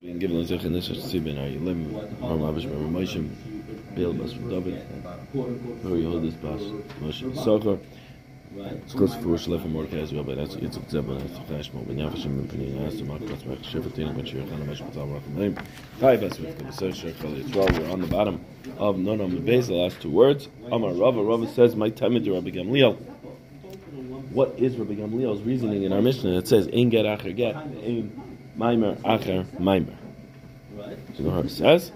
Being given in this sibin are you living from Abish Moshe Bill Bas David or you hold this bas Moshe Socher it's close for Shlef and Mordecai as well but that's it's a zebra that's a flash mo ben yafshim ben pinin as to mark that's back shifatin but you're kind of much without rock name bas with the search khali it's well we're on the bottom of none of the the last two words. Amar Rava Rava says my time to Rabbi Gamliel. What is Rabbi Gamliel's reasoning in our Mishnah it says in get acher get in Maimer Acher Maimer. Right. So the Gemara says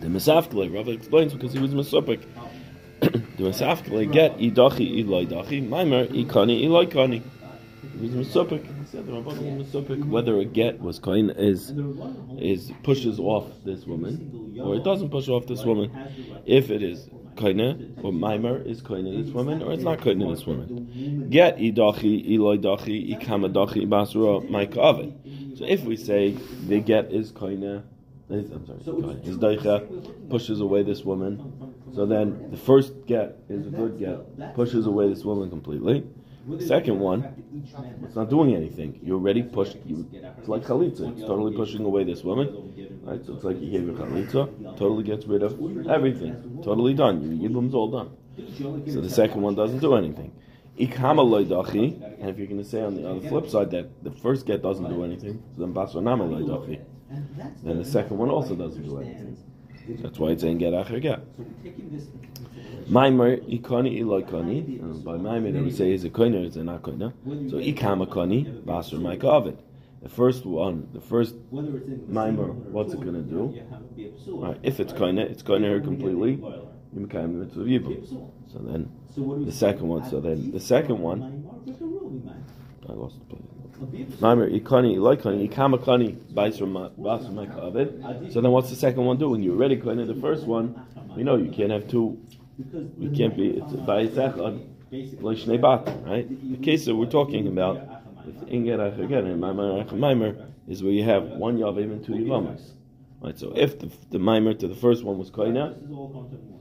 the Mesafkele. Rav explains because he was Mesopik. the Mesafkele get idachi iloi dachi Maimer ikani iloi kani. He was Mesopik. He said the Rabbanim was Mesopik. Whether a get was kind is is pushes off this woman or it doesn't push off this woman. If it is kaina or maimer is kaina this woman or it's not kaina this woman. Get idachi iloi dachi ikama dachi basura maikavet. So if we say the get is koine, I'm sorry, his daicha pushes away this woman, so then the first get is a good get, pushes away this woman completely. The second one, it's not doing anything. You already pushed. You, it's like chalitza. It's totally pushing away this woman. Right? So it's like you gave your chalitza. Totally gets rid of everything. Totally done. Your yibum's all done. So the second one doesn't do anything. Ikama loidachi, and if you're going to say on the, on the flip side that the first get doesn't do anything, so then basranama loidachi, then the second one also doesn't do anything. That's why it's saying get acher get. Maimer ikani iloikani. Um, by maimer, they would say is a koiner, it's a not koiner. So ikama kani basra maikavid. The first one, the first maimer, what's it going to do? Right, if it's koiner, it's koiner completely. So then the second one. So then the second one. I lost the place. Maimer ikani loikani ikama kani So then what's the second one doing? You already kani the first one. We know you can't have two. You can't be it's loishnei bat. Right. The case that we're talking about with ingerach again and maimer is where you have one yavim and two yavamas. Right, so if the, the mimer to the first one was koina,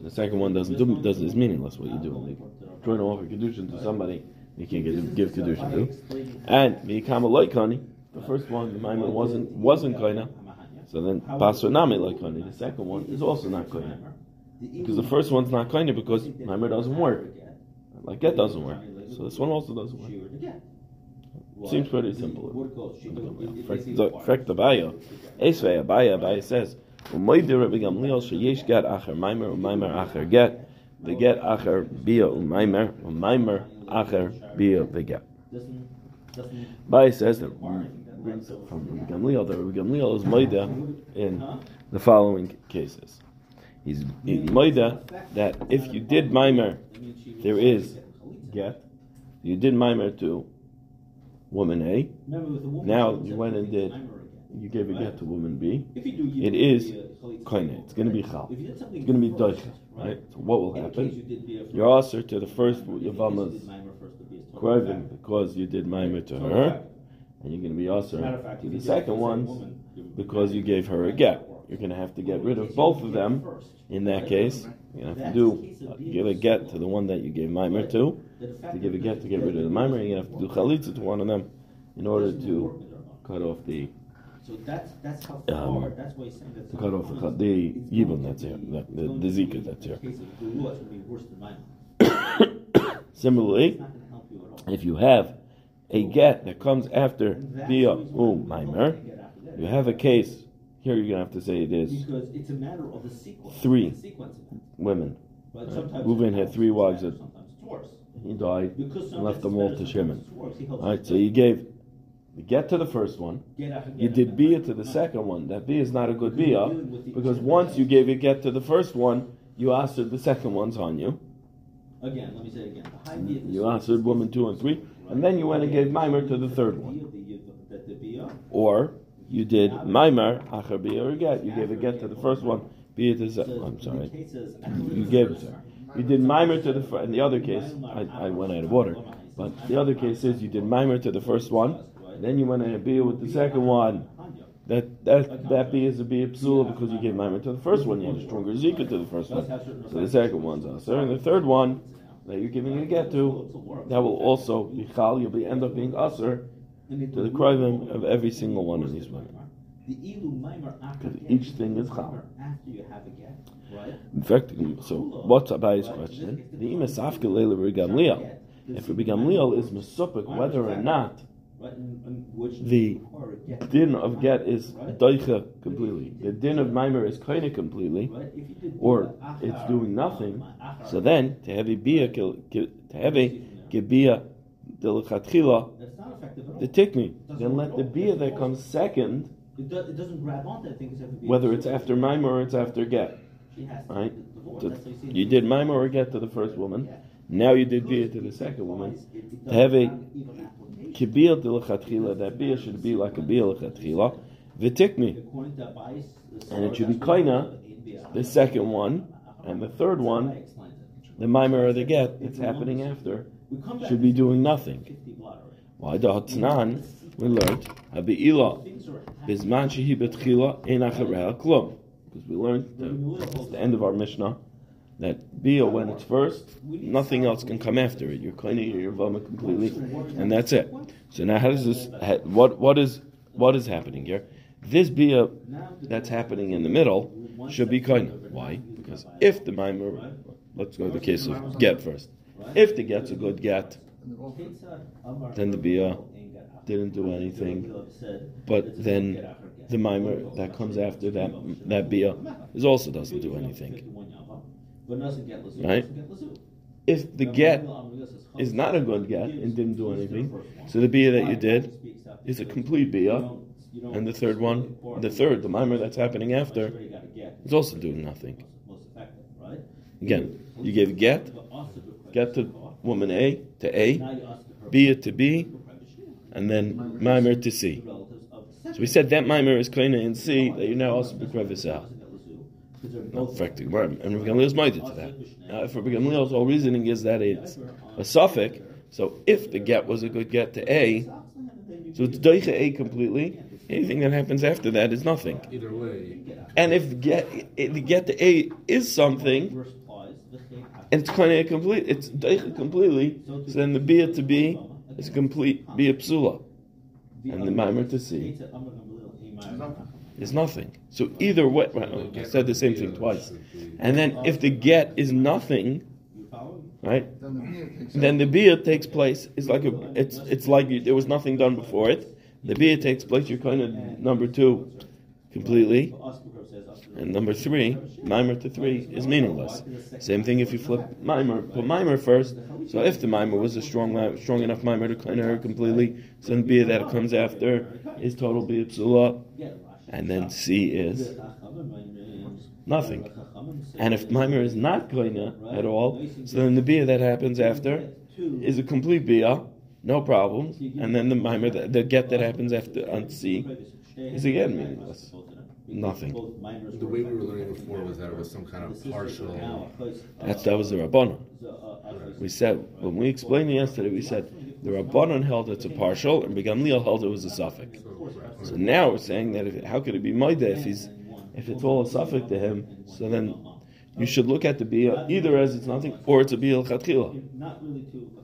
the second one doesn't do doesn't is meaningless. What you do, like trying to offer kedushin to somebody, you can't get, give kedushin to. And mikama loikani, the first one the mimer wasn't wasn't koina, so then pasra name loikani. The second one is also not koina, because the first one's not koina because mimer doesn't work, like that doesn't work. So this one also doesn't work. Seems pretty simple. Frek the Baya. Esvei Abaya, Abaya says, Umaydir Rabbi Gamliel sheyesh get acher maimer umaimer acher get the get acher bia umaimer umaimer acher bia veget. Abaya says that from Rabbi Gamliel that Rabbi Gamliel is moida in the following cases. He's moida that if you did maimer, there is get. You did maimer to woman A. Now you went and did, you gave a get to woman B. It is koine. It's going to be chal. It's going to be doicha. Right. So what will happen? You're answer to the first yavama's kroivim because you did maimer to her, and you're going to be answer to the second one because you gave her a get. You're going to have to get rid of both of them. In that case, you have to do give a get to the one that you gave mimer to. To give a get to get rid of the mimer, you have to do chalitza to one of them in order to cut off the. So that's that's how far. Um, that's why he's saying that. To cut off the the yibum that's here, the the, the zika that's here. Similarly, if you have a get that comes after the um mimer, you have a case here you're gonna have to say it is because it's a matter of the sequence. Three women. But right. Reuven had three wives that he died and left them all to Shimon. All right, so you gave you get to the first one. You did bia to the second one. That bia is not a good bia because once you gave a get to the first one, you answered the second one's on you. Again, let me say again. You answered woman two and three, and then you went and gave mimer to the third one. Or you did Maimar Achar Bia or get. You gave a get to the first one, Bia to the I'm sorry. You gave it. You did Maimar to the first. In the other case, I, I went out of order. But the other case is you did Maimar to the first one, then you went and Bia with the second one. That that that Bia is a Bia Psula because you gave Maimar to the first one. You had a stronger Zika to the first one. So the second one's Aser. And the third one that you're giving a get to, that will also be Chal. You'll be end up being Aser to the krivim of every single one of these women. Maimer Because each thing is maimer chal. After you have a get, right? In fact, so what's Abayi's question? The imasafka leila Gamliel. If Rabbi Gamliel is mesupik whether or not Right, and, and which the require a get. din of get is doicha completely, the din of mimer is kind completely, Right? If you did or it's doing nothing, so then to have a bia to have a gebia the tikni, then let the bia that comes second, It, do, it doesn't grab onto that thing. 'cause it has to be whether it's after mimer or it's after get, to right? be. So That's how see it. you did mimer or get to the first woman, now you did bia to the second woman. To have a doesn't even application. Kibia delicatchila, that bia should be like a bia delicatchila, v'tikni. The And it should be Sarah, that's koina, what it is. the second one, and the third one, I explained it. the mimer or the get that's happening after, We come back should be doing nothing. 50 blood already. Why the Hatznan, we learned, shehi betchila, klum. Because we learned, at the end of our Mishnah, that Bia, when it's first, nothing else can come after it. You're cleaning your vomit completely, and that's it. So now, how does this? What what is what is happening here? This Bia that's happening in the middle should be kind. Why? Because if the mimer, let's go to the case of get first. If the get's a good get, then the Bia didn't do anything. But then the mimer that comes after that that Bia is also doesn't do anything. Right? If the get is not a good get and didn't do anything, so the Bia that you did is a complete Bia, and the third one, the third, the mimer that's happening after, is also doing nothing. Again, you gave get, get to woman A to A, Bia to B, and then mimer to C. So we said that mimer is kind in C that you now also bekrevis out. No, in fact, and Rabbi Gamliel is minded to that. Now, if Rabbi Gamliel's whole reasoning is that it's a suffix, so if the get was a good get to A, so it's doicha A completely. Anything that happens after that is nothing. Either way, And if get the get to A is something, and it's kind of complete, it's doicha completely. So then the bia to B is complete bia psula, and the mimer to see is nothing. So either way, right, I said the same thing twice. And then if the get is nothing, right? Then the bia takes place. It's like a, it's it's like there was nothing done before it. The bia takes place. You're kind of number two, completely. And number three, mimer to three is meaningless. Same thing if you flip mimer, put mimer first. So if the mimer was a strong, uh, strong enough mimer to clean her completely, so then bia that comes after is total bia and then C is nothing. And if mimer is not koina at all, so then the bia that happens after is a complete bia, no problem. And then the mimer, that, the get that happens after on C, is again meaningless. Nothing. the way we were learning before was that it was some kind of partial. That's that was the rabbanon. We said when we explained it yesterday, we said the rabbanon held it's a partial, and Begamliel held it was a suffix. So now we're saying that if, how could it be moida if he's if it's all a suffix to him? So then you should look at the bia either as it's nothing or it's a bia chatchila.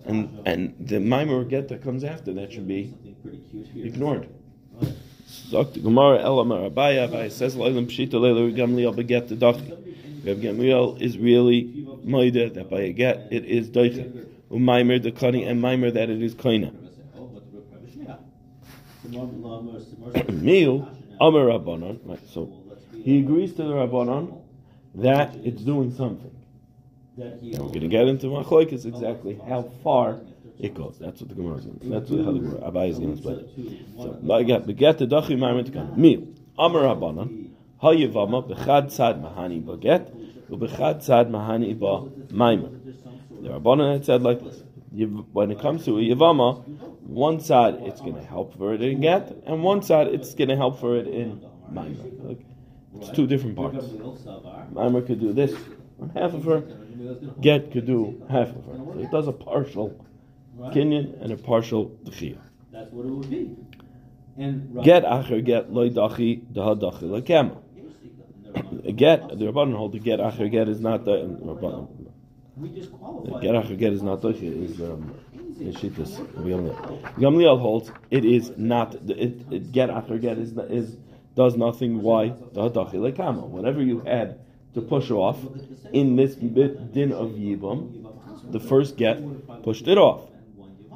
And and the mimer get that comes after that should be ignored. Sagt the Gemara Elamar Abaya, Abaya says Leilam Pshita Leila Gamliel beget the dachi. Reb Gamliel is really moida that by a get it is doicha. Umaimer the cutting and mimer that it is koina. Miu Amar Rabbanon. Right, so he agrees to the Rabbanon that it's doing something. And we're going to get into Machlokes exactly how far goes. That's what the Gemara is going to That's what the Gemara Abai is going to explain. So, get beget the dachi to come. Miu Amar Rabbanon. Hayivama bechad sad mahani baget ubechad sad mahani ba maimer. The Rabbanon had said like this: when it comes to a yavama, one side it's going to help for it in get, and one side it's going to help for it in maimer. Like, it's two different parts. Maimer could do this half of her. Get could do half of her. So it does a partial kinyan and a partial dechiyah. That's what it would be. And Get acher get loy dachi daha dachi lekema. Get the rabbanon hold the get acher get is not the rabbanon. we just The qualified. Get acher get is not dachi is um is shittas. Gamliel holds it is not the it, it get acher get is is does nothing. Why? The kama. Whatever you had to push off in this bit din of yibum, the first get pushed it off.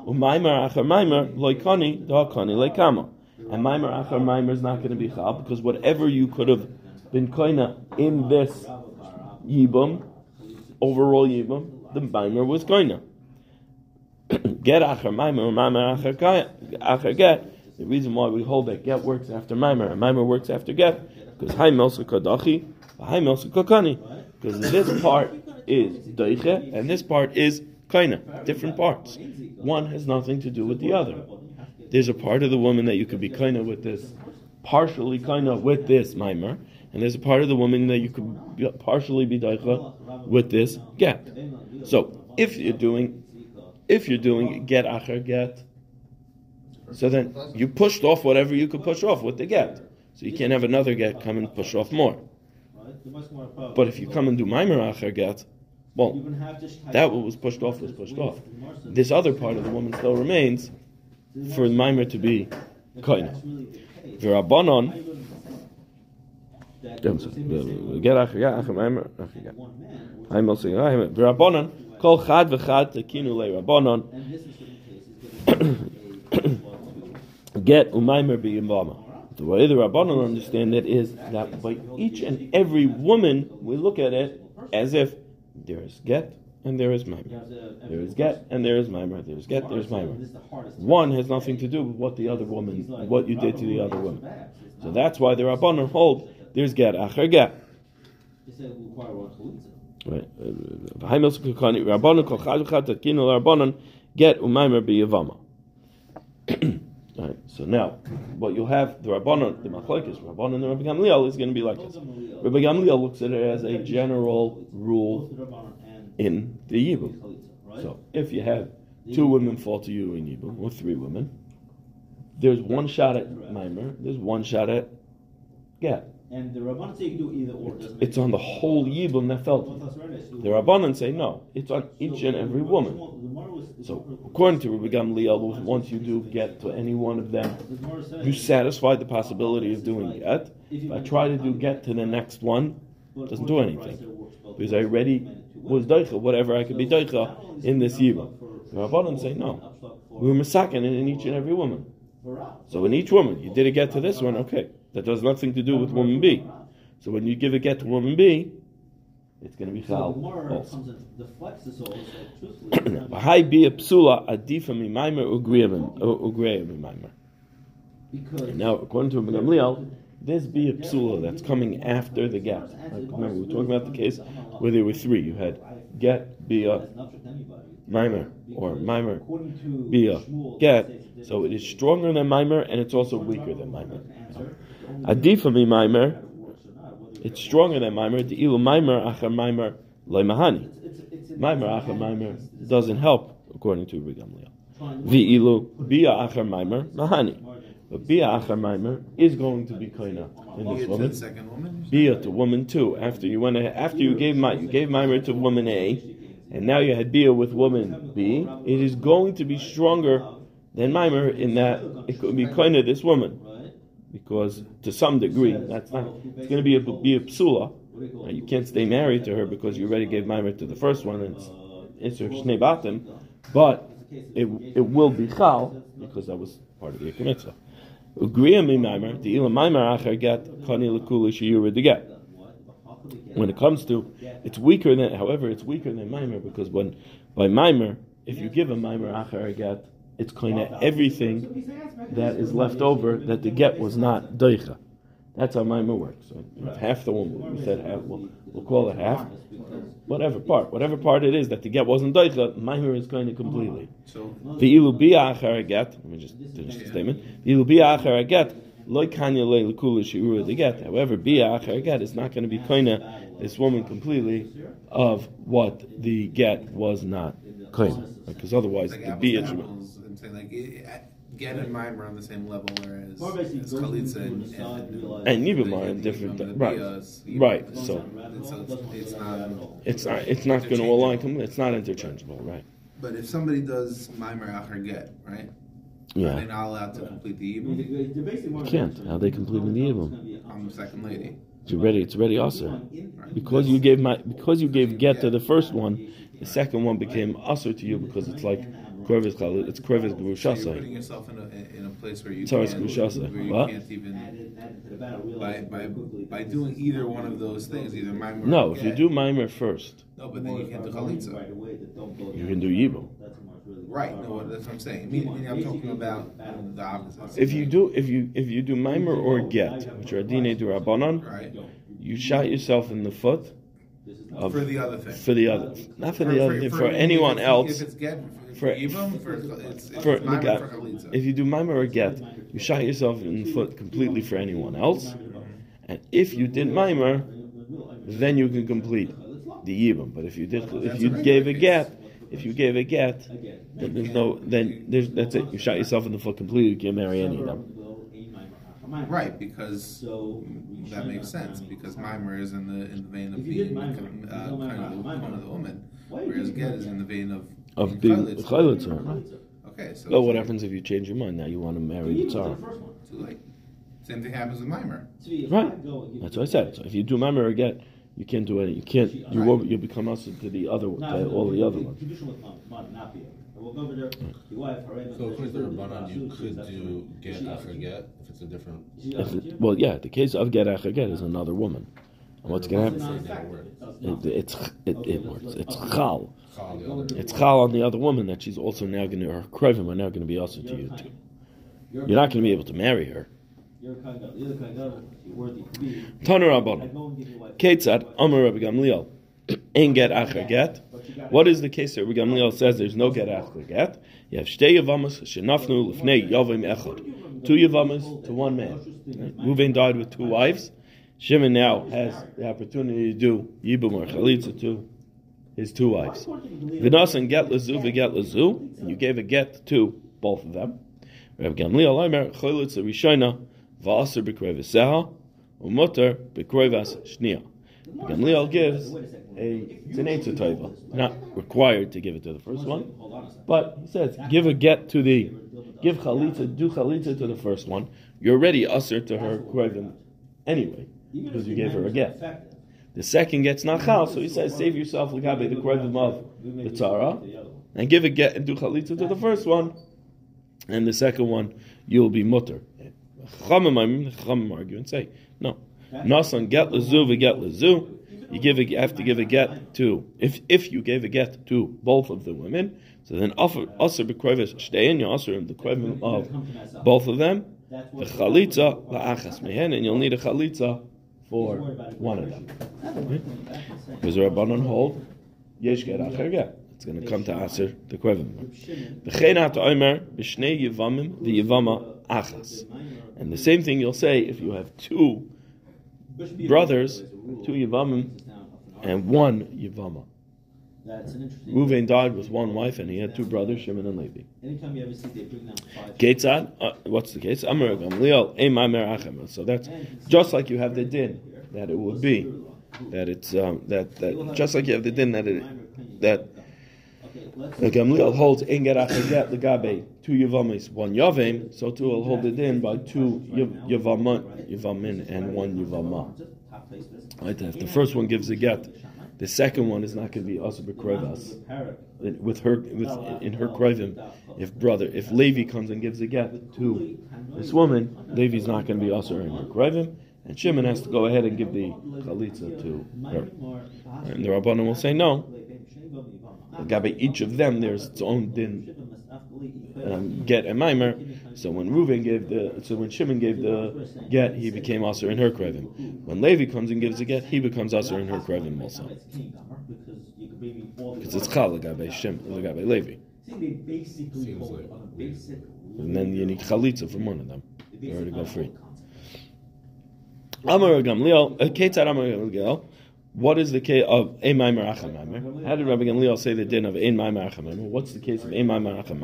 Umaimer achar maimer loikani da'kani leikama. And maimer achar maimer is not going to be chal because whatever you could have been koina in this yibum, overall yibum, the maimer was koina. get achar maimer maimer achar get. The reason why we hold that get works after maimer and maimer works after get because hay melsa kadachi, hay melsa kakani. Because this part is daiche and this part is kaina, different parts. One has nothing to do with the other. There's a part of the woman that you could be kaina with this, partially kaina with this mimer, and there's a part of the woman that you could be, partially be daicha with this get. So if you're doing, if you're doing get acher get, so then you pushed off whatever you could push off with the get. So you can't have another get come and push off more. But if you come and do mimer acher get, well, that what was pushed off was pushed off. This other part of the woman still remains for the mimer to be koina. V'rabbanon get acher get acher mimer. I'm also v'rabbanon kol chad v'chad tekinu le rabbanon get umaimer biyimvama. The way the rabbanon understand it is that by each and every woman we look at it as if there is get and there is mimer. There is get and there is mimer. There is get, there is mimer. One has nothing to do with what the other woman, what you did to the other woman. So that's why the rabbanon hold there's get acher get. Right. Rabbanon kol tekinu rabbanon get umaimer biyavama. Right. So now, what you'll have the rabbanon, the machlokes, rabbanon, and the Rabbi Gamliel is going to be like this. Rabbi Gamliel looks at it as a general rule in the yibum. So if you have two women fall to you in yibum, or three women, there's one shot at mimer, there's one shot at get. And the Rabbanan say you do either or. doesn't It's on the whole yibum that fell. The rabbanon say no, it's on each and every woman. So according to Rabbi Gamliel, once you do get to any one of them, you satisfy the possibility of doing get. If I try to do get to the next one, it doesn't do anything. Because I already was daicha, whatever I could be daicha in this yibum. The rabbanon say no. We were masakin in each and every woman. So in each woman, you did a get to this one, okay. That has nothing to do with woman B. So when you give a get to woman B, it's going to be chal. V'hai bi a psula adifa mi maimer ugriya mi Now, according to Gamliel, this be a psula that's coming after the get. Right? Remember, we were talking about the case where there were three. You had get, bia, mimer, or mimer, bia, get. So it is stronger than mimer, and it's also weaker than mimer. Adifa mi mimer, it's stronger than mimer. The ilu mimer achar mimer loy mahani. Mimer achar mimer doesn't help, according to Rabbi Gamliel. The ilu bia achar mimer mahani. But bia achar mimer is going to be koina in this You get to woman. the second woman? Bia to woman two. After you went ahead, after you gave my you gave mimer to woman A, and now you had bia with woman B. It is going to be stronger than mimer in that it could be koina this woman because to some degree that's not. It's going to be a be a psula. Right? You can't stay married to her because you already gave mimer to the first one and it's it's her shnei batim, but it it will be chal because that was part of the mitzvah. Ugriya mi mimer the ilam mimer acher get kani lekuli shiyura de get. When it comes to, it's weaker than. However, it's weaker than mimer because when by mimer, if you give a mimer acher get, it's of everything that is left over that the get was not doicha. That's how mimer works. So if half the woman, we said half, we'll, we'll call it half. Whatever part, whatever part it is that the get wasn't doicha, mimer is of completely. The ilu get. Let me just finish the statement. The ilu get. Loy kanya le lekula shiura the get. However, bia acher get is not going to be koina this woman completely of what the get was not koina, because otherwise like the apples bia. to apples, I'm saying like, it- it- get and mimer on the same level, whereas More as goes Khalid into and, side and realize- And Yibam the- are different, the right, bias, right. Yibam. So so it's, it's not, it's not it's not going to align. completely. It's not interchangeable, right? but if somebody does mimer acher get, right? Are they Yeah, not allowed to complete the Yibam? you can't. How they completely the yibum? on the second lady. It's already it's already usher. Because you gave my because you gave get to the first one, the second one became usher to you because it's like krevis chal- it's krevis So you're putting yourself in a, in a place where you Sorry, can't, Skushasa. where you What? can't even, Added, added to the battle, by, by, by doing either one of those things, either mime or No, if you do mimer first, No, but then you can't do chalitza. Right away that don't go You can do yibum. That's what Mark's really- Right, no, that's what I'm saying. Meaning, meaning I'm talking about the opposite. if you do if you if you do mimer or get, which are dine durabanan, Right? you shot yourself in the foot This is not- of For the other thing. for the other, not for the other thing, for anyone if else. If it's get, For- for Ibam, for, it's, it's for for if you do mimer or get, you shot yourself in the foot completely for anyone else. And if you did mimer, then you can complete the yibum. But if you did, if you gave a get, if you gave a get, then there's no, then there's that's it. You shot yourself in the foot completely. You can't marry any of them. Right, because So that makes sense, because mimer is in the, in the vein of If you did being, uh, kind of the, mimer. one of the woman, whereas get is in the vein of. Of being chalitza. chayletzer, right? Okay, so. Well, what happens if you change your mind? Now you want to marry the tsar. Too late. Same thing happens with mimer. Right. That's what I said. So if you do mimer or get, you can't do any. You can't. You will. You become us to the other, to all the other ones. So according to the Rabbanan, you could do get after get if it's a different. If it, well, yeah, the case of get after get is another woman. And what's going to happen? Never. It, it's it, it works. It's chal. Chal, the other. It's chal on the other woman that she's also now going to her krevim are now going to be also to you too. You're not going to be able to marry her. You're a Kagan, you're a Kagan, you're worthy to be. Tanu I Rabbanon. go and give you wife. Ketzad Amar Rabbi Gamliel. Ein get acher get. What is the case that Rabbi Gamliel says there's no get acher get? You have shtei yavamas shenafnu lefnei yavim echad. Two yavamas to one man. Reuven died with two wives. Shimon now has the opportunity to do yibum or chalitza to his two wives. Vinas and get lazu v'get lazu. And you gave a get to both of them. Rabbi Gamliel Omer chalitza rishona va'aser b'kreviseha umoter b'krevas shnia. Gamliel gives a answer taiva. Not required to give it to the first one, but he says give a get to the give chalitza do chalitza to the first one. You're already usher to her krevim anyway because you gave her a get. The second gets nachal, so he says save yourself legabe the krevim of the tzara and give a get and do chalitza to the first one, and the second one you'll be mutter. Chamim I mean, the Chamim argue and say no. Nasan get lazu v'get lazu. You give a, have to give a get to if if you gave a get to both of the women, so then offer aser b'krevis shtein you aser in the krevim of both of them. The chalitza la'achas mehen, and you'll need a chalitza for one of them. Because the rabbanon hold yesh get acher get. It's going to come to aser the krevim. V'chein omer b'shnei yivamim v'yivama achas. And the same thing you'll say if you have two brothers, two Yavamim, and one Yavama. That's an interesting. Ruvain died with one wife, and he had two brothers, Shimon and Levi. Anytime you ever see they bring down five. Ketzad, uh, what's the case? Amar Gamliel, Eimai Merachem. So that's just like you have the din that it would be that it's um, that that just like you have the din that it that The Gamliel holds Ein Gerach Get Legabe two Yavamis, one Yavim. So too will hold it in by two Yav- Yavamin, Yavamin and one Yavama. Right, if the first one gives a get, the second one is not going to be Asa B'Krevas. with her with in her krivim, if brother if Levi comes and gives a get to this woman, Levi's not going to be also in her krivim, and Shimon has to go ahead and give the chalitza to her. And the rabbanon will say no. Gabe each of them, there's its own din um, get and mimer. So when Reuven gave the, so when Shimon gave the get, he became also in her krivim. When Levi comes and gives a get, he becomes also in her krivim also. Because it's chal legabe Shimon, legabe Levi. And then you need chalitza from one of them. the You already basic go free. Amar Gamliel, uh, Ketzad Amar Gamliel. What is the case of Ein Maimer Acham? How did Rabbi Gamliel say the din of Ein Maimer Acham? What's the case of Ein Maimer Acham?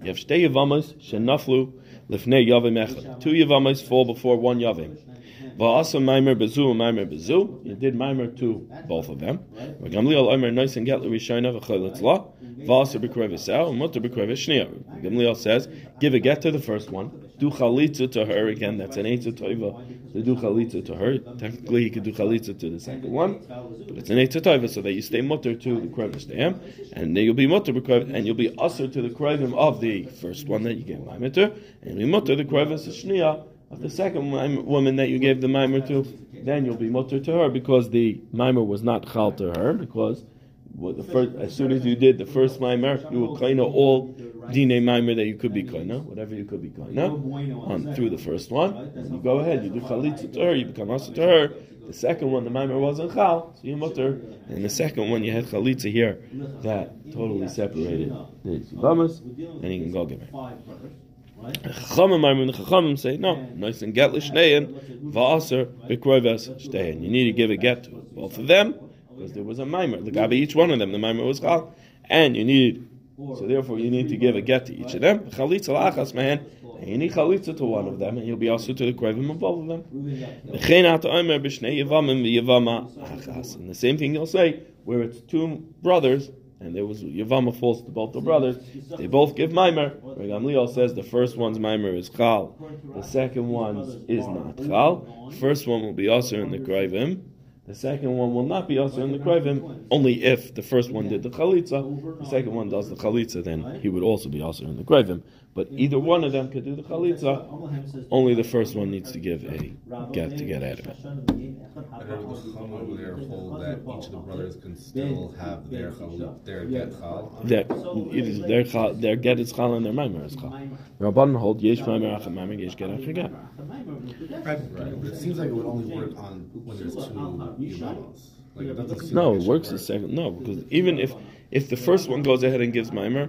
You have Shtei Yavamas Shenaflu Lifnei Yavim Echad. Two Yavamas fall before one Yavim. Va'asa Maimer Bezu Maimer Bezu. You did Maimer to both of them. Gamliel Omer Nois and Get L'Rishayna V'Choletz La. Vasa b'krevisel and mutter b'krevis shnia. Gamliel says, give a get to the first one, do chalitza to her again. That's an eitzah toiva to do chalitza to her. Technically, he could do chalitza to the second one, but it's an eitzah toiva, so that you stay mutter to the krevis dam, and then you'll be mutter b'krevis, and you'll be usher to the krevim of the first one that you gave mimer to, and you'll be mutter the krevis shnia of the second woman that you gave the mimer to. Then you'll be mutter to her because the mimer was not chal to her because well, first, as soon as you did the first mimer, you were of all dine mimer that you could be kind whatever you could be kind on through the first one. And you go ahead, you do chalitza to her, you become asa to her. The second one, the mimer wasn't chal, so you mutter. And the second one, you had chalitza here that totally separated the and you can go give her. Chachamim the chachamim say no, nice and get l'shnein, va'aser b'kroivas shtein. You need to give a get to both of them because there was a mimer. Legabe each one of them, the mimer was chal, and you need. So therefore, you need to give a get to each of them. Chalitza la'achas man, and you need chalitza to one of them, and you'll be also to the krovim of both of them. V'chein ata omer b'shnei yevamim v'yevama achas. And the same thing you'll say where it's two brothers. And there was Yavama falls to both the brothers. They both give Maimer. Gamliel says the first one's Maimer is Chal, the second one's is not Chal. First one will be also in the Kravim. The second one will not be also in the Kravim, only if the first one did the Chalitza, the second one does the Chalitza, then he would also be also in the Kravim. But either one of them could do the Chalitza, only the first one needs to give a get to get out of it. I heard the Chacham over there hold that each of the brothers can still have their chal, their get chal. Their, it is their, chal, their get is Chal and their Maimer is Chal. Rabban hold Yesh Maimer Acham Maimer Yesh Get Acham Get. Right, but it seems like it would only work on when there's two imams. Like it doesn't seem No, like it works the work. second. No, because even if if the first one goes ahead and gives Maimer,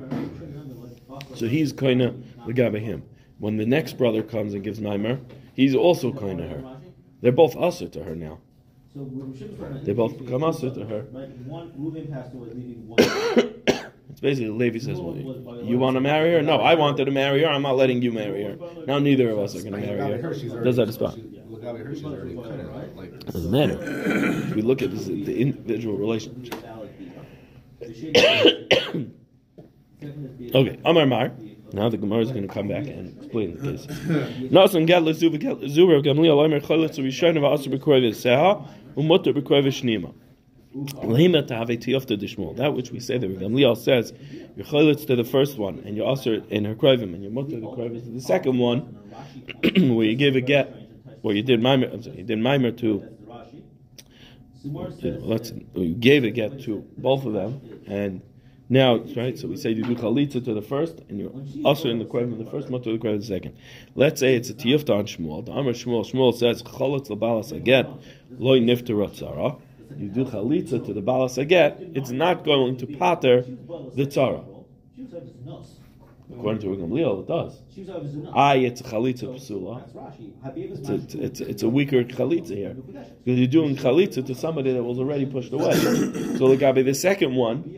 so he's kind of the guy by him. When the next brother comes and gives Maimer, he's also kind of her. They're both usher to her now. They both become usher to her. It's basically Levi says, well, "You want to marry her? No, I wanted to marry her. I'm not letting you marry her. Now neither of us are going to marry her." Does that a spot? she- Lagabe Hirsch is already cut it Doesn't matter. We look at this, the individual relationship. Okay, Amar Mar. Now the Gemara is going to come back and explain the case. Nasan gad lezuva gad lezuva gamliel omer choletz rishon of aser b'kroiv seha umutter b'kroiv shnima. That which we say that Gamliel says, you're choletz to the first one, and you're aser in her krovim, and you're mutter the krovim to the second one, where you gave a get, where you did mimer, I'm sorry, you did mimer to you know, let's you gave a get to both of them, and now right. So we say you do chalitza to the first, and you're also in the of the first, mutter the of the second. Let's say it's a tiyufta on Shmuel. The Amar Shmuel. Shmuel says chalitz labalas aget loy nifter tzara. You do chalitza to the balas aget. It's not going to pater the tzara. According to Gamliel, it does. I, it's a chalitza psula. It's it's, it's, a weaker chalitza here. Because you're doing chalitza to somebody that was already pushed away. so the Gabi, the second one,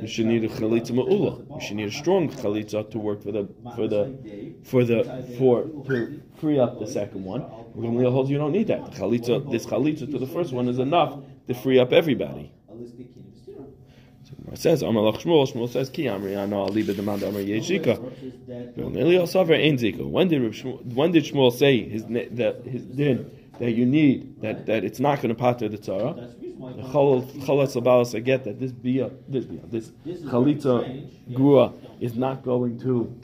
you should need a chalitza ma'ula. You should need a strong chalitza to work for the for the for the for to free up the second one. Gamliel holds you don't need that. The chalitza, this chalitza to the first one is enough to free up everybody. It says Amalach Shmuel. Shmuel says Ki Amri Ano Ali B'Demand Amri Yeshika. Eliel Saver Ein Zika. When did Shmuel, when did Shmuel say his that his din that you need that, that it's not going to pater the tzara? The Chalatz Labalas I get that this bia this bia this chalitza grua is not going to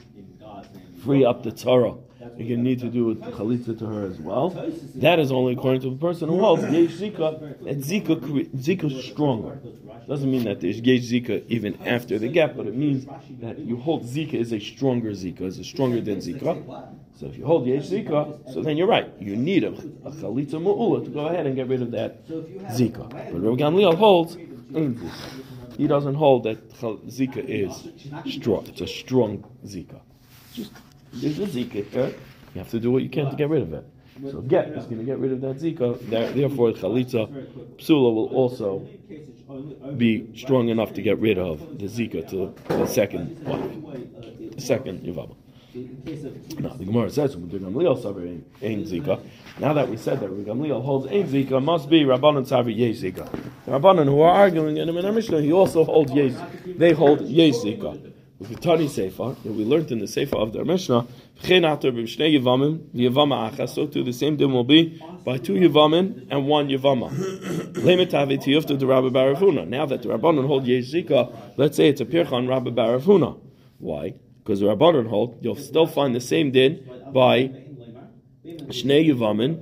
free up the tzara. You're going to need to do with chalitza to her as well. That is only according to the person who holds yesh zika. That zika zika is stronger. Doesn't mean that there's yesh zika even after the gap, but it means that you hold zika is a stronger zika, is a stronger than zika. So if you hold yesh zika, so then you're right. You need a, a chalitza mu'ula to go ahead and get rid of that zika. But Rabbi Gamliel holds. He doesn't hold that zika is strong. It's a strong zika. Just there's a zika here. You have to do what you can to get rid of it. So get is going to get rid of that zika. Therefore, chalitza psula will also be strong enough to get rid of the zika to the second wife, the second yavama. in case of. No, the Gemara says Gamliel ein zika. Now that we said that Gamliel holds ein zika, must be Rabbanon saver yesh zika. The Rabbanon who are arguing in our Mishnah, he also holds Yes. They hold yesh zika. With the Tani Sefer, that we learned in the Sefer of the Mishnah, V'chein atar b'shnei yevamim, v'yevama achas, so too the same din will be by two yevamim and one yevama. Lemetavi tiyufta to Rabbi Baravuna. Now that the Rabbanon hold yesh zika, let's say it's a pirchan Rabbi Baravuna. Why? Because the Rabbanon hold, you'll still find the same din by Shnei Yavamin,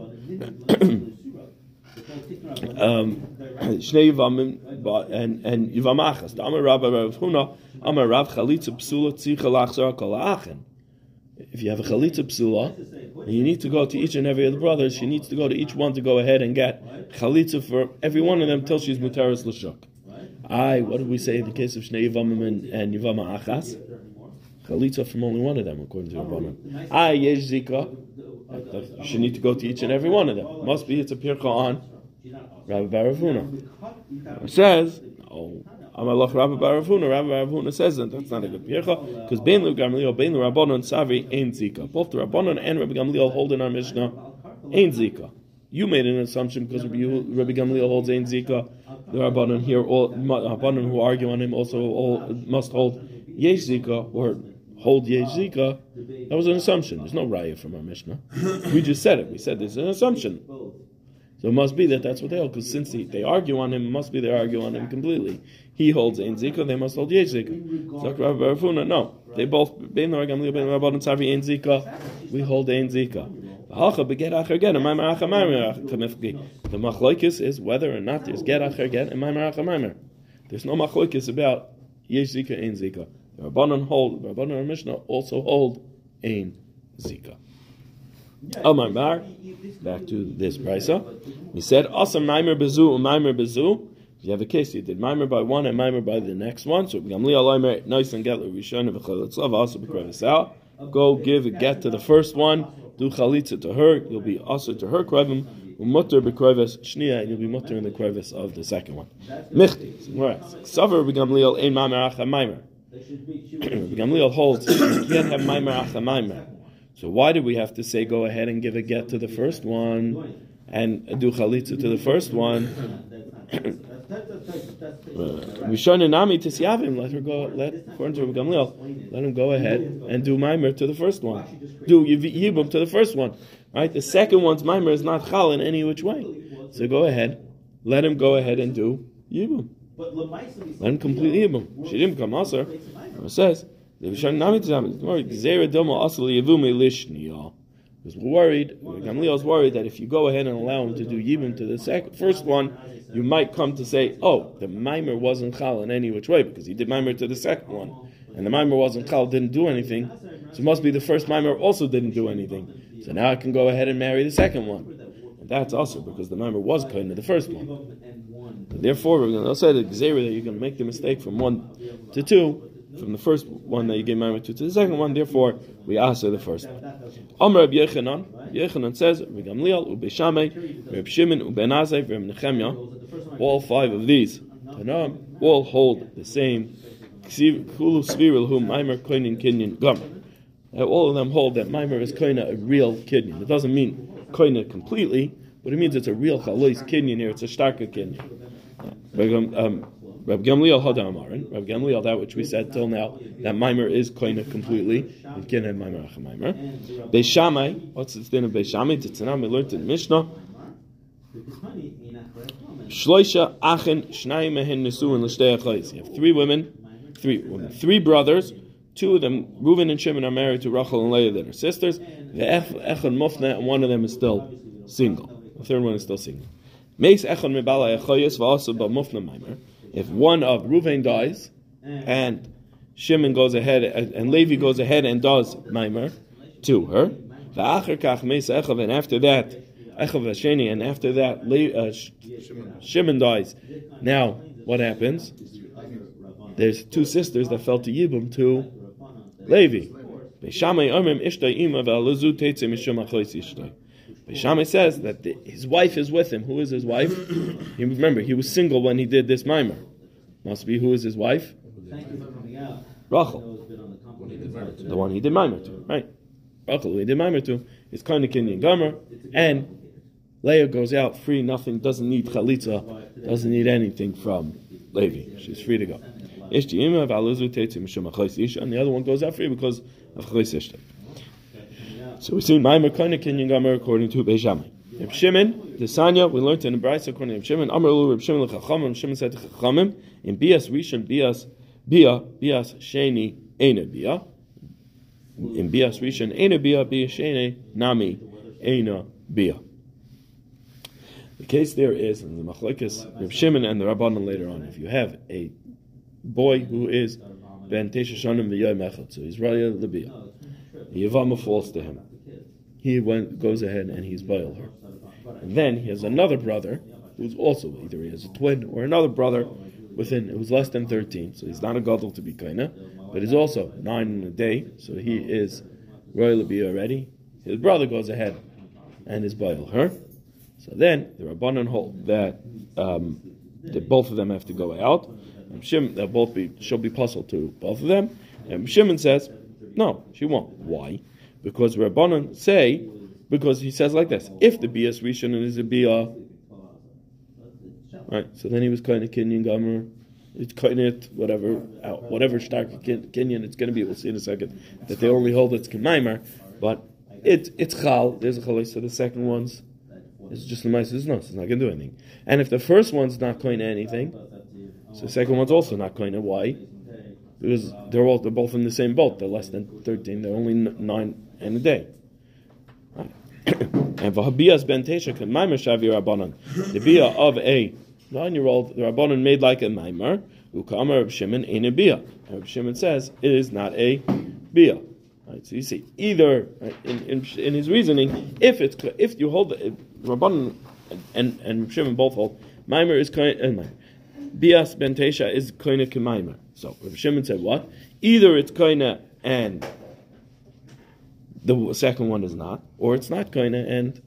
um, Shnei Yavamim and and Yavamachas. The Amar Rabbi Rav Huna, Amar Rav Chalitza Psula Tzicha If you have a Chalitza Psula, you need to go to each and every of the brothers, she needs to go to each one to go ahead and get Chalitza for every one of them till she's Mutaris L'Shuk. I, what did we say in the case of Shnei Yavamim and, and Yavama Achas? Chalitza from only one of them, according to Rabbanon. Ah, Yesh Zika. You should need to go to each and every one of them. Must be it's a pircha on Rabbi Baravuna. It says, oh, Amalach Rabbi Baravuna. Rabbi Baravuna says that that's not a good pircha because Bein Lu Gamliel, Bein Lu Rabbanon, Savi, Ein Zika. Both the Rabbanon and Rabbi Gamliel hold in our Mishnah Ein Zika. You made an assumption because Rabbi, Gamliel holds Ein Zika. The Rabbanon here, all Rabbanon who argue on him also all, must hold Yesh Zika or hold Yesh Zika. That was an assumption. There's no raya from our Mishnah. We just said it. We said there's an assumption. So it must be that that's what they hold, because since he, they argue on him, it must be they argue on him completely. He holds Ein Zika, they must hold Yesh Zika. No. They both, Ben Ragam Leo Ben Rabban Tzavi Ein Zika, we hold Ein Zika. The machlokes is whether or not there's get acher get and Maimar acher Maimar. There's no machlokes about Yesh Zika, Ein Zika. The Rabbanon hold, the Rabbanon and Mishnah also hold Ein Zika. Amar Bar, back to this brisa. We said Asam Maimer Bezu Maimer Bezu. You have a case you did Maimer by one and Maimer by the next one. So nice and get also. Go give a get to the first one. Do chalitza to her. You'll be also to her krevim. Mutter bekreves shnia, and you'll be mutter in the kreves of the second one. Michti. Savar begamliel ein maimer acha maimer. Gamliel holds you can't have maimer acha maimer. So why do we have to say go ahead and give a get to the first one and do chalitza to the first one? Rishon Nami Tisyavim, let her go. Let according to Gamliel, let him go ahead and do mimer to the first one. Do yibum to the first one, right? The second one's mimer is not chal in any which way. So go ahead, let him go ahead and do yibum. Let him complete yibum. She didn't come also. It says the Rishon Nami Tisyavim. Zera domo asal yivume lishni because we're worried, Gamliel is worried that if you go ahead and allow him to do yibum to the second, first one, you might come to say, oh, the mimer wasn't chal in any which way because he did mimer to the second one, and the mimer wasn't chal, didn't do anything. So it must be the first mimer also didn't do anything. So now I can go ahead and marry the second one. And that's also because the mimer was kind of the first one. Therefore, we're going to say that you're going to make the mistake from one to two from the first one that you gave Maimon to to the second one. Therefore, we answer the first one. Amr Reb Yechanan, Yechanan says, Reb Shimon, Ube Nazai, all five of these, Tanam, all hold the same. Kulu Sviril, whom Maimer, Koinin, Kinyan, Gomer. All of them hold that Maimer is Koina a real Kinyan. It doesn't mean Koina completely, but it means it's a real Chalois Kinyan here. It's a starker Kinyan. Um, Rab Gamliel had Amarin. Rab Gamliel, that which we said till now, that mimer is koina completely. It can have mimer acha mimer. Beis Shammai, what's the thing of Beis Shammai? Titzanam, we learned in Mishnah. Shloisha achen shnayim mehen nesuin l'shtei. You have three women, three women, three brothers. Two of them, Reuven and Shimon, are married to Rachel and Leah, that are sisters. The echon mufna, and one of them is still single. The third one is still single. Meis echon mebala v'asu ba mufna mimer if one of Ruvain dies and Shimon goes ahead and Levi goes ahead and does Maimer to her, and after that and after that uh, Shimon dies. Now what happens? There's two sisters that fell to Yibum to Levi. Beis Shammai says that the, his wife is with him. Who is his wife? he, remember, he was single when he did this mimer. Must be who is his wife? Rachel. Mimer to? The one he did mimer to, right? Rachel, who he did mimer to, is kind of Kenyan Gomer, and Leah goes out free, nothing, doesn't need chalitza, doesn't need anything from Levi. She's free to go. Ishti ima v'aluzu tetzim mishum achos isha, and the other one goes out free because of chos ishta. So we see Maimer kind of Kenyan Gomer according to Beis Shammai. Reb Shimon, the Sanya, we learned in the Brisa according to Reb Shimon. Amar Lu Reb Shimon lechachamim. Shimon said to chachamim in bias rishon bias bia bias sheni ena bia. In bias rishon ena bia bias sheni nami ena bia. The case there is in the machlekes Reb Shimon and the Rabbanon later on. If you have a boy who is ben tesha shanim v'yoyim echad, so he's raya. The Yavama falls to him. He went, goes ahead and he's boil her. And then he has another brother who's also either he has a twin or another brother within who's less than thirteen. So he's not a gadol to be kaina, but he's also nine in a day. So he is royal be already. His brother goes ahead and is boil her. So then the rabbanon hold that um, that both of them have to go out. And they'll both be she'll be puzzled to both of them. And Shimon says, no, she won't. Why? Because Rabbanon say, because he says like this: if the bias rishon is a bia, right? So then he was kind of Kenyan gomer. It's kind of whatever, out, whatever stark Kenyan it's going to be. We'll see in a second that they only hold it's kemaimer, but it it's chal. There's a chal. So the second one's it's just the mice. It's not. It's not going to do anything. And if the first one's not kind of anything, so the second one's also not kind of. Why? Because they're all they're both in the same boat. They're less than thirteen. They're only nine in a day. and v'habiyas ben tesha can maimer rabbanon. The bia of a nine-year-old, the rabbanon made like a maimer. Ukamar Reb Shimon in a bia. And Reb Shimon says it is not a bia. Right, so you see, either right, in, in, in his reasoning, if it's if you hold the rabbanon and and Reb Shimon both hold maimer is and uh, maimer. Bias ben is of kemaimer. So Reb Shimon said what? Either it's koina and the second one is not, or it's not koina and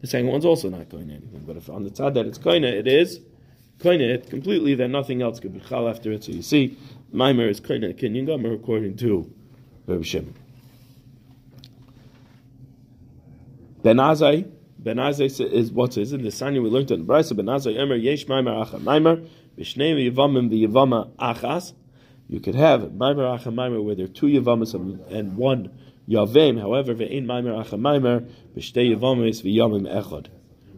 the second one's also not koina anything. But if on the side that it's koina, it is koina it completely, then nothing else could be chal after it. So you see, Maimer is koina kinyan gomer according to Reb Shimon. Ben Azai, Ben is what is in the Sanya we learned in the Brisa. Ben Azai Emer Yesh Maimer Acha Maimer B'Shnei Yivamim V'Yivama Achas. You could have Maimer Acha Maimer where there are two Yivamas and one Yavim. However, Ve'in Maimer Acha Maimer B'Shnei Yivamis V'Yamim Echad.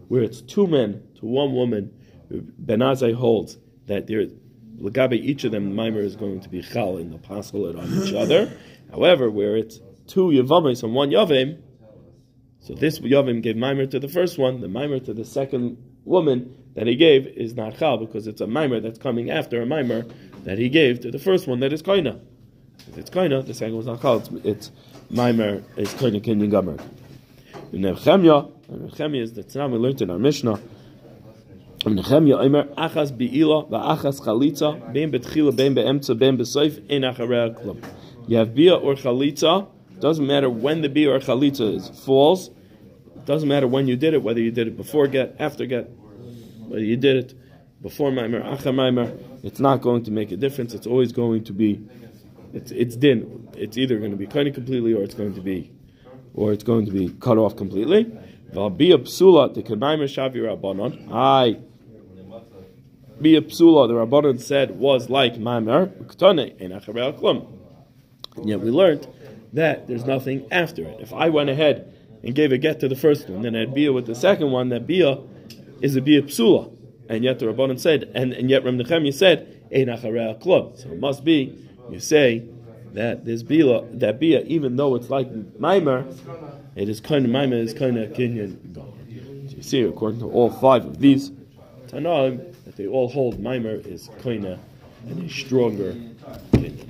Where it's two men to one woman, Ben Azai holds that there, Lagabe each of them Maimer is going to be Chal they'll passel it on each other. However, where it's two Yivamis and one Yavim, so this Yavim gave Maimer to the first one, the Maimer to the second woman that he gave is not Chal because it's a Maimer that's coming after a Maimer that he gave to the first one that is Koina. If it's Koina, the second one's not Chal, it's, it's Maimer, is Koina Kinyan Gomer. Nechemya, Nechemya is the Tanam we learned in our Mishnah. Nechemya, Omer, Achas Bi'ila, Va'achas Chalitza, Ben Betchila, Ben Be'emtza, Ben Be'soif, In Acharei Klum. You have Bia or Chalitza, doesn't matter when the Bia or Chalitza is falls, doesn't matter when you did it, whether you did it before get, after get, whether you did it before Maimer, Achar Maimer, it's not going to make a difference. It's always going to be, it's it's din. It's either going to be kind of completely, or it's going to be, or it's going to be cut off completely. V'albiyah psula the shavi rabbanon. I be a psula the rabbanon said was like Maimer ktane in Acharei Klum. Yet we learned that there's nothing after it. If I went ahead and gave a get to the first one, then I had bia with the second one, that bia is a bia psula. And yet the Rabbanan said, and, and yet Nechemya said, Ein acharei klum. So it must be, you say, that this bila that bia, even though it's like Maimer, it is kind of Maimer, is kind of Kenyan. So you see, according to all five of these Tanaim, that they all hold Maimer is kind of and a stronger Kenyan.